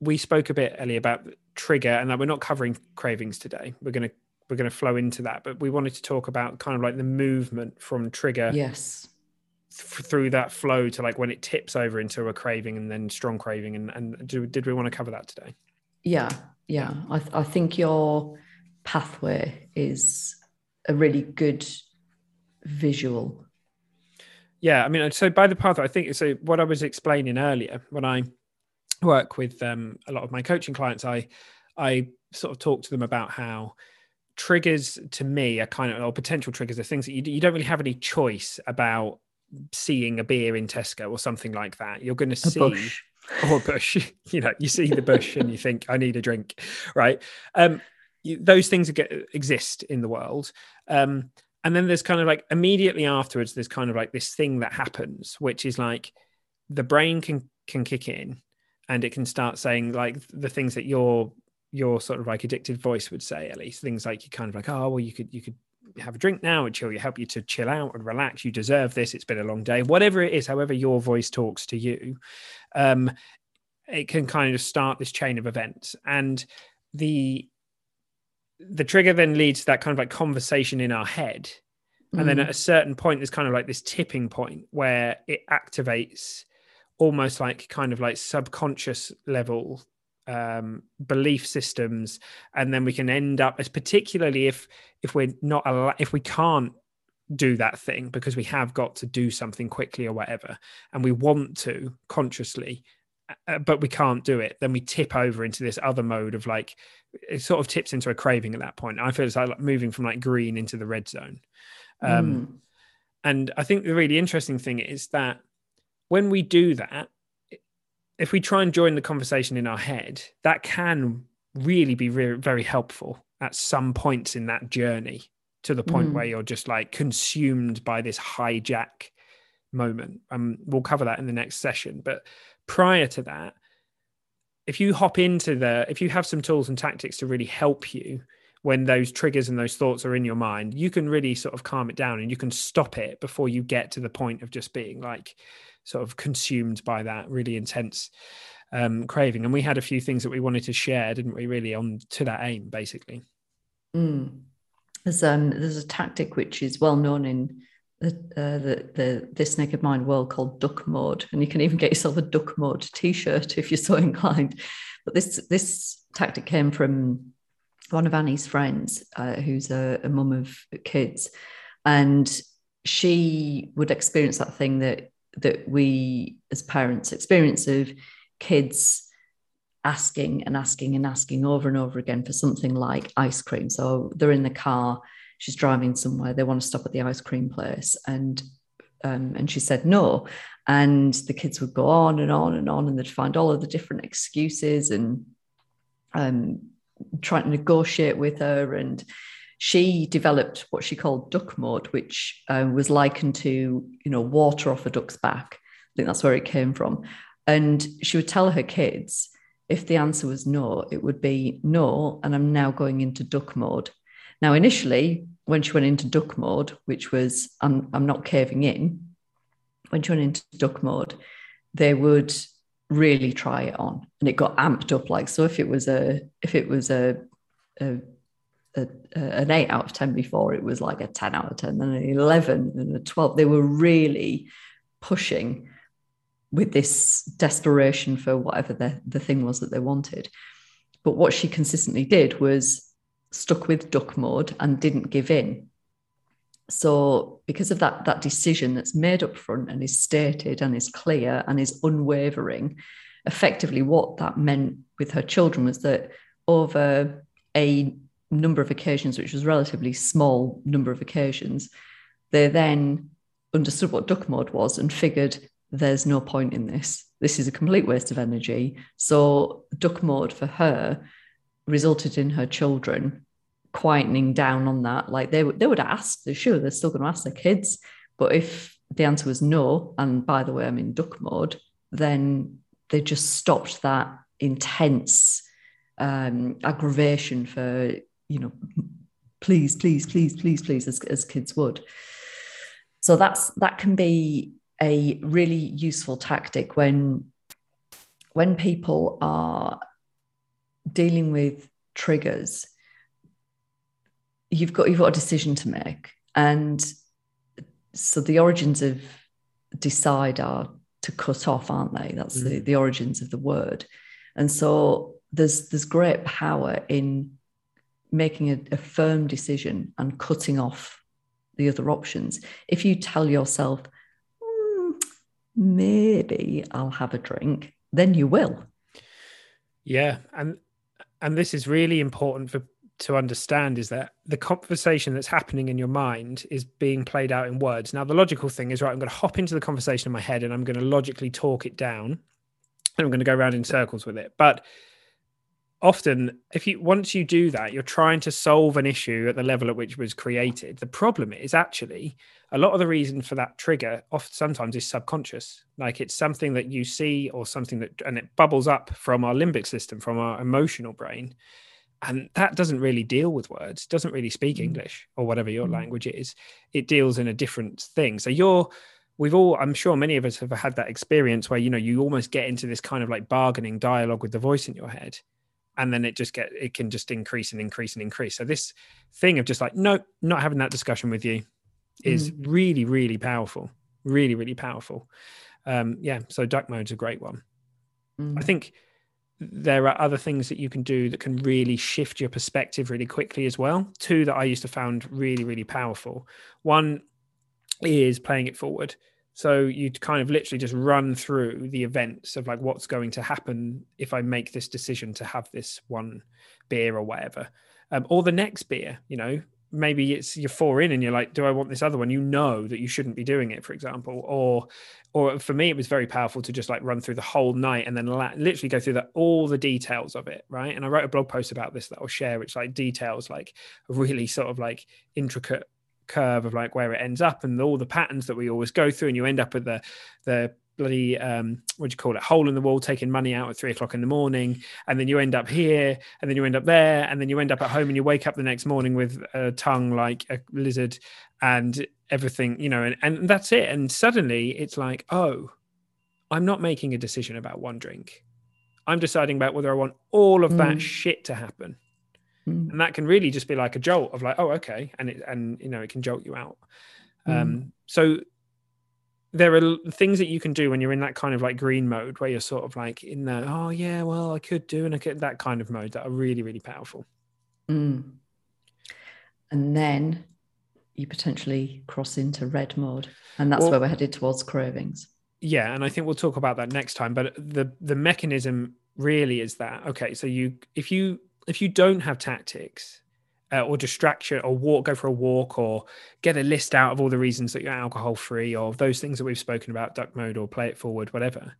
We spoke a bit, Ellie, about trigger, and that we're not covering cravings today. We're going to we're going to flow into that, but we wanted to talk about kind of like the movement from trigger, yes, through that flow to like when it tips over into a craving and then strong craving and and do, did we want to cover that today? Yeah yeah. I, th- I think your pathway is a really good visual. Yeah i mean so by the pathway i think so what i was explaining earlier when i work with um, a lot of my coaching clients i i sort of talk to them about how triggers to me are kind of or potential triggers are things that you, you don't really have any choice about seeing a beer in Tesco or something like that. You're going to see bush. or bush. you know, you see the bush and you think, I need a drink, right? Um, you, those things get, exist in the world. Um, and then there's kind of like immediately afterwards, there's kind of like this thing that happens, which is like the brain can can kick in, and it can start saying like the things that your your sort of like addicted voice would say at least things like you kind of like oh well you could you could have a drink now and chill you help you to chill out and relax. You deserve this. It's been a long day. Whatever it is however your voice talks to you um it can kind of start this chain of events. And the the trigger then leads to that kind of like conversation in our head. And mm. then at a certain point there's kind of like this tipping point where it activates almost like kind of like subconscious level um, belief systems, and then we can end up as particularly if if we're not al- if we can't do that thing because we have got to do something quickly or whatever, and we want to consciously, uh, but we can't do it, then we tip over into this other mode of like it sort of tips into a craving at that point. I feel it's like moving from like green into the red zone. Um, mm. And I think the really interesting thing is that when we do that, if we try and join the conversation in our head, that can really be re- very helpful at some points in that journey to the point mm. where you're just like consumed by this hijack moment. Um, we'll cover that in the next session. But prior to that, if you hop into the, if you have some tools and tactics to really help you when those triggers and those thoughts are in your mind, you can really sort of calm it down and you can stop it before you get to the point of just being like sort of consumed by that really intense um, craving. And we had a few things that we wanted to share, didn't we? Really on to that aim, basically. Mm. There's um there's a tactic which is well known in the, uh, the the this naked mind world called duck mode, and you can even get yourself a duck mode T-shirt if you're so inclined. But this this tactic came from one of Annie's friends, uh, who's a, a mum of kids, and she would experience that thing that that we as parents experience of kids asking and asking and asking over and over again for something like ice cream. So they're in the car, she's driving somewhere, they want to stop at the ice cream place, and um, and she said no, and the kids would go on and on and on, and they'd find all of the different excuses and um, trying to negotiate with her and she developed what she called duck mode, which uh, was likened to, you know, water off a duck's back. I think that's where it came from. And she would tell her kids if the answer was no, it would be no, and I'm now going into duck mode. Now, initially, when she went into duck mode, which was I'm, I'm not caving in, when she went into duck mode, they would really try it on and it got amped up like so if it was a if it was a, a, a, a an 8 out of 10 before it was like a 10 out of 10 then an 11 and a 12 they were really pushing with this desperation for whatever the, the thing was that they wanted. But what she consistently did was stuck with duck mode and didn't give in so because of that that decision that's made up front and is stated and is clear and is unwavering effectively what that meant with her children was that over a number of occasions which was relatively small number of occasions they then understood what duck mode was and figured there's no point in this. This is a complete waste of energy. So duck mode for her resulted in her children quietening down on that. Like they they would ask, they're sure they're still going to ask their kids, but if the answer was no, and by the way, I'm in duck mode, then they just stopped that intense um, aggravation for you know, please, please, please, please, please, as, as kids would. So that's that can be a really useful tactic when when people are dealing with triggers you've got you've got a decision to make. And so the origins of decide are to cut off aren't they? That's mm. the, the origins of the word. And so there's there's great power in making a, a firm decision and cutting off the other options. If you tell yourself mm, maybe i'll have a drink then you will. Yeah and and this is really important for to understand is that the conversation that's happening in your mind is being played out in words. Now, the logical thing is right, I'm going to hop into the conversation in my head and I'm going to logically talk it down and I'm going to go around in circles with it. But often, if you once you do that, you're trying to solve an issue at the level at which it was created. The problem is actually a lot of the reason for that trigger often sometimes is subconscious. Like it's something that you see or something that and it bubbles up from our limbic system, from our emotional brain and that doesn't really deal with words doesn't really speak mm. english or whatever your mm. language is it deals in a different thing so you're we've all i'm sure many of us have had that experience where you know you almost get into this kind of like bargaining dialogue with the voice in your head and then it just get it can just increase and increase and increase so this thing of just like no not having that discussion with you is mm. really really powerful really really powerful um yeah so duck mode's a great one mm. i think there are other things that you can do that can really shift your perspective really quickly as well. Two that I used to found really, really powerful. One is playing it forward. So you kind of literally just run through the events of like what's going to happen if I make this decision to have this one beer or whatever. Um, or the next beer, you know, maybe it's you're four in and you're like, do I want this other one? You know that you shouldn't be doing it, for example. Or or for me, it was very powerful to just like run through the whole night and then la- literally go through the, all the details of it, right? And I wrote a blog post about this that I'll share, which like details like a really sort of like intricate curve of like where it ends up and all the patterns that we always go through, and you end up with the the bloody um what do you call it hole in the wall taking money out at three o'clock in the morning and then you end up here and then you end up there and then you end up at home and you wake up the next morning with a tongue like a lizard and everything you know and, and that's it and suddenly it's like oh i'm not making a decision about one drink i'm deciding about whether i want all of mm. that shit to happen mm. and that can really just be like a jolt of like oh okay and it and you know it can jolt you out mm. um so there are things that you can do when you're in that kind of like green mode where you're sort of like in the oh yeah well i could do and i could that kind of mode that are really really powerful mm. and then you potentially cross into red mode and that's well, where we're headed towards cravings yeah and i think we'll talk about that next time but the the mechanism really is that okay so you if you if you don't have tactics uh, or distraction or walk, go for a walk or get a list out of all the reasons that you're alcohol free or those things that we've spoken about, duck mode or play it forward, whatever.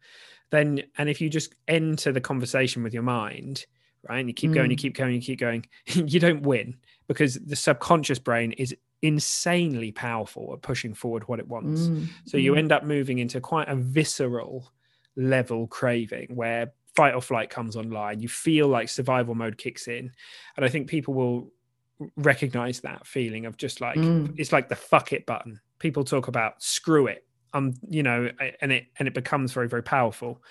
Then, and if you just enter the conversation with your mind, right, and you keep mm. going, you mm. keep going, you keep going, you don't win because the subconscious brain is insanely powerful at pushing forward what it wants. Mm. So you mm. end up moving into quite a visceral level craving where fight or flight comes online. You feel like survival mode kicks in. And I think people will recognize that feeling of just like mm. it's like the fuck it button people talk about screw it um you know and it and it becomes very very powerful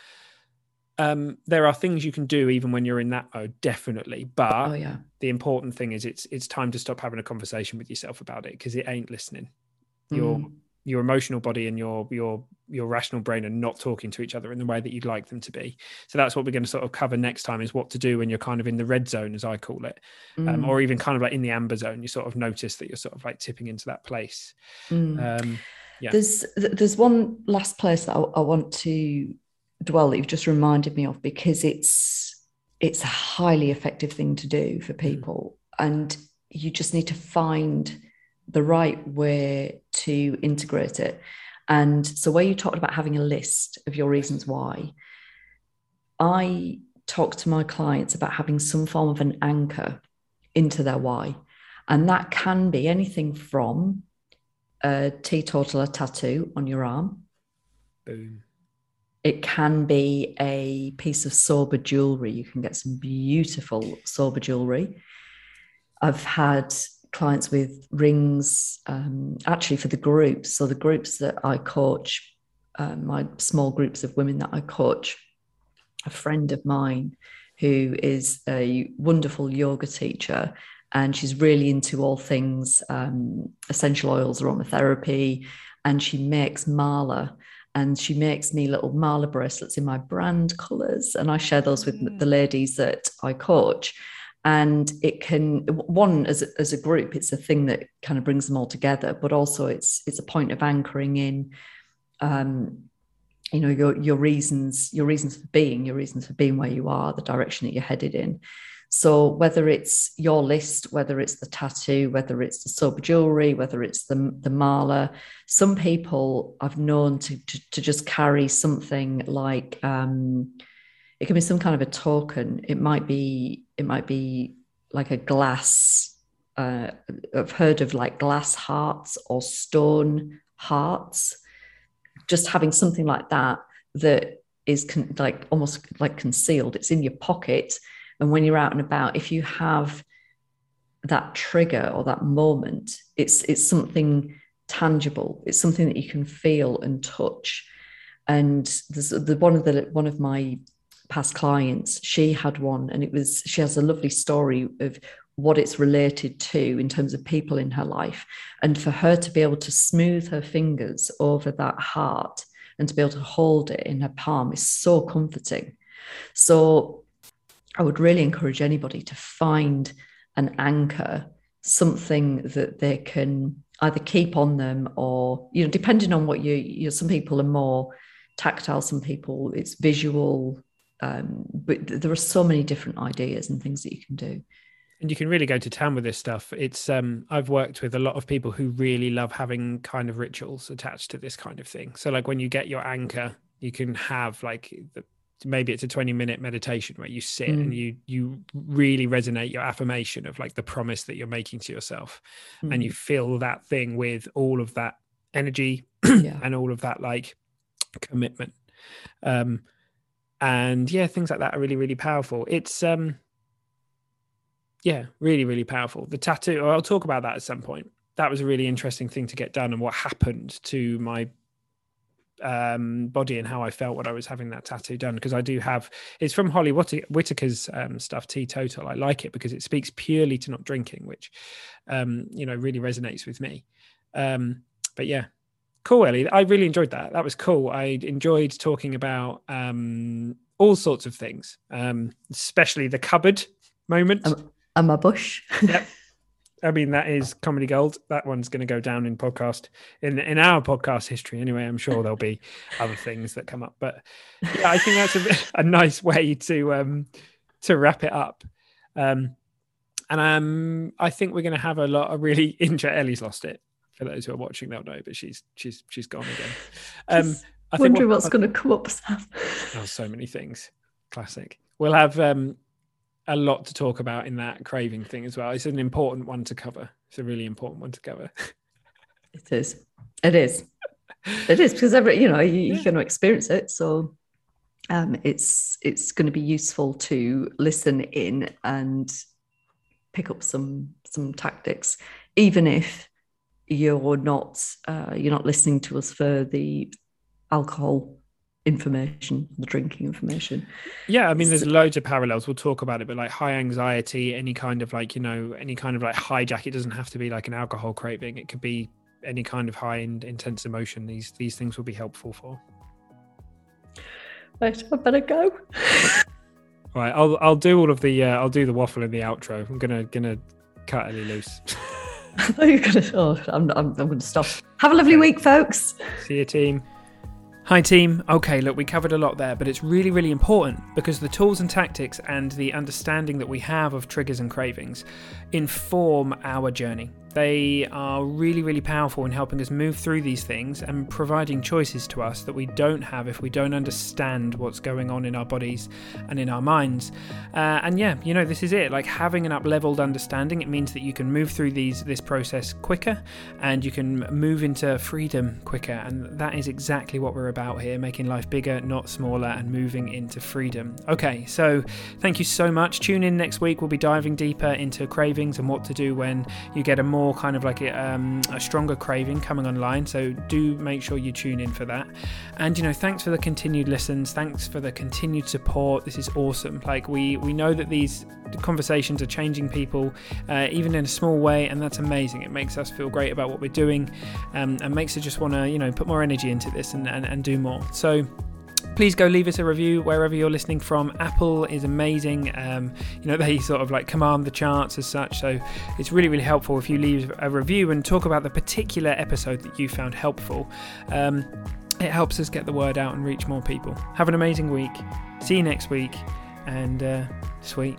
um, there are things you can do even when you're in that mode, definitely. But oh yeah, the important thing is it's it's time to stop having a conversation with yourself about it because it ain't listening. Mm. Your emotional body and your your your rational brain are not talking to each other in the way that you'd like them to be. So that's what we're going to sort of cover next time is what to do when you're kind of in the red zone, as I call it, um, Mm. or even kind of like in the amber zone. You sort of notice that you're sort of like tipping into that place. Mm. Um, yeah. There's there's one last place that I, I want to dwell that you've just reminded me of because it's it's a highly effective thing to do for people, and you just need to find the right way to integrate it. And so, where you talked about having a list of your reasons why, I talk to my clients about having some form of an anchor into their why. And that can be anything from a teetotaler tattoo on your arm. Boom. It can be a piece of sober jewelry. You can get some beautiful sober jewelry. I've had clients with rings, um, actually for the groups. So the groups that I coach, uh, my small groups of women that I coach, a friend of mine who is a wonderful yoga teacher and she's really into all things um, essential oils, aromatherapy, and she makes mala and she makes me little mala bracelets in my brand colors and i share those with Mm. the ladies that i coach and it can one as a, as a group it's a thing that kind of brings them all together but also it's it's a point of anchoring in um you know your your reasons your reasons for being your reasons for being where you are the direction that you're headed in so whether it's your list, whether it's the tattoo, whether it's the sober jewelry, whether it's the the mala, some people I've known to to, to just carry something like um, it can be some kind of a token. It might be it might be like a glass. Uh, I've heard of like glass hearts or stone hearts. Just having something like that that is con- like almost like concealed. It's in your pocket and when you're out and about, if you have that trigger or that moment, it's it's something tangible. It's something that you can feel and touch. And there's the one of the one of my past clients, she had one, and it was she has a lovely story of what it's related to in terms of people in her life. And for her to be able to smooth her fingers over that heart and to be able to hold it in her palm is so comforting. So I would really encourage anybody to find an anchor, something that they can either keep on them or, you know, depending on what you, you know, some people are more tactile, some people it's visual. Um, but there are so many different ideas and things that you can do. and you can really go to town with this stuff it's um i've worked with a lot of people who really love having kind of rituals attached to this kind of thing so like when you get your anchor you can have like the, maybe it's a 20 minute meditation where you sit Mm. and you you really resonate your affirmation of like the promise that you're making to yourself and you fill that thing with all of that energy Mm, yeah. and all of that like commitment um and yeah things like that are really really powerful. It's um yeah really really powerful. The tattoo i'll talk about that at some point. That was a really interesting thing to get done and what happened to my um body and how i felt when i was having that tattoo done because i do have it's from holly whitaker's um, stuff teetotal i like it because it speaks purely to not drinking which um you know really resonates with me. Um but yeah cool ellie i really enjoyed that that was cool i enjoyed talking about um all sorts of things um especially the cupboard moment Um, And my bush. Yep. I mean, that is comedy gold. That one's going to go down in podcast in in our podcast history. Anyway, I'm sure there'll be other things that come up, but yeah, I think that's a, a nice way to um to wrap it up. Um, and um, I think we're going to have a lot of really interesting. Ellie's lost it. For those who are watching, they'll know, but she's she's she's gone again. Um, I wondering we'll what's going to come up, Sam. Oh, so many things. Classic. We'll have um, a lot to talk about in that craving thing as well. It's an important one to cover. It's a really important one to cover. It is. It is. It is because every you know you, Yeah. you're going to experience it, so um, it's it's going to be useful to listen in and pick up some some tactics, even if you're not uh, you're not listening to us for the alcohol information, the drinking information. Yeah, I mean, there's loads of parallels. We'll talk about it, but like high anxiety, any kind of like, you know, any kind of like hijack, it doesn't have to be like an alcohol craving. It could be any kind of high and intense emotion. These these things will be helpful for. Right, I better go. right, I'll I'll do all of the uh, I'll do the waffle in the outro. I'm gonna gonna cut Ellie loose. Oh, I thought you were gonna. Oh, I'm I'm, I'm gonna stop. Have a lovely week, folks. See you, team. Hi, team. Okay, look, we covered a lot there, but it's really, really important because the tools and tactics and the understanding that we have of triggers and cravings inform our journey. They are really, really powerful in helping us move through these things and providing choices to us that we don't have if we don't understand what's going on in our bodies and in our minds. Uh, and yeah, you know, this is it. Like having an up-leveled understanding, it means that you can move through these this process quicker and you can move into freedom quicker. And that is exactly what we're about here, making life bigger, not smaller, and moving into freedom. Okay, so thank you so much. Tune in next week. We'll be diving deeper into cravings and what to do when you get a more more kind of like a, um, a stronger craving coming online. So do make sure you tune in for that. And you know, thanks for the continued listens. Thanks for the continued support. This is awesome. Like we we know that these conversations are changing people, uh, even in a small way, and that's amazing. It makes us feel great about what we're doing, um, and makes us just want to you know put more energy into this and, and, and do more. So please go leave us a review wherever you're listening from. Apple is amazing. Um, you know, they sort of like command the charts as such. So it's really, really helpful if you leave a review and talk about the particular episode that you found helpful. Um, it helps us get the word out and reach more people. Have an amazing week. See you next week. And uh, sweet.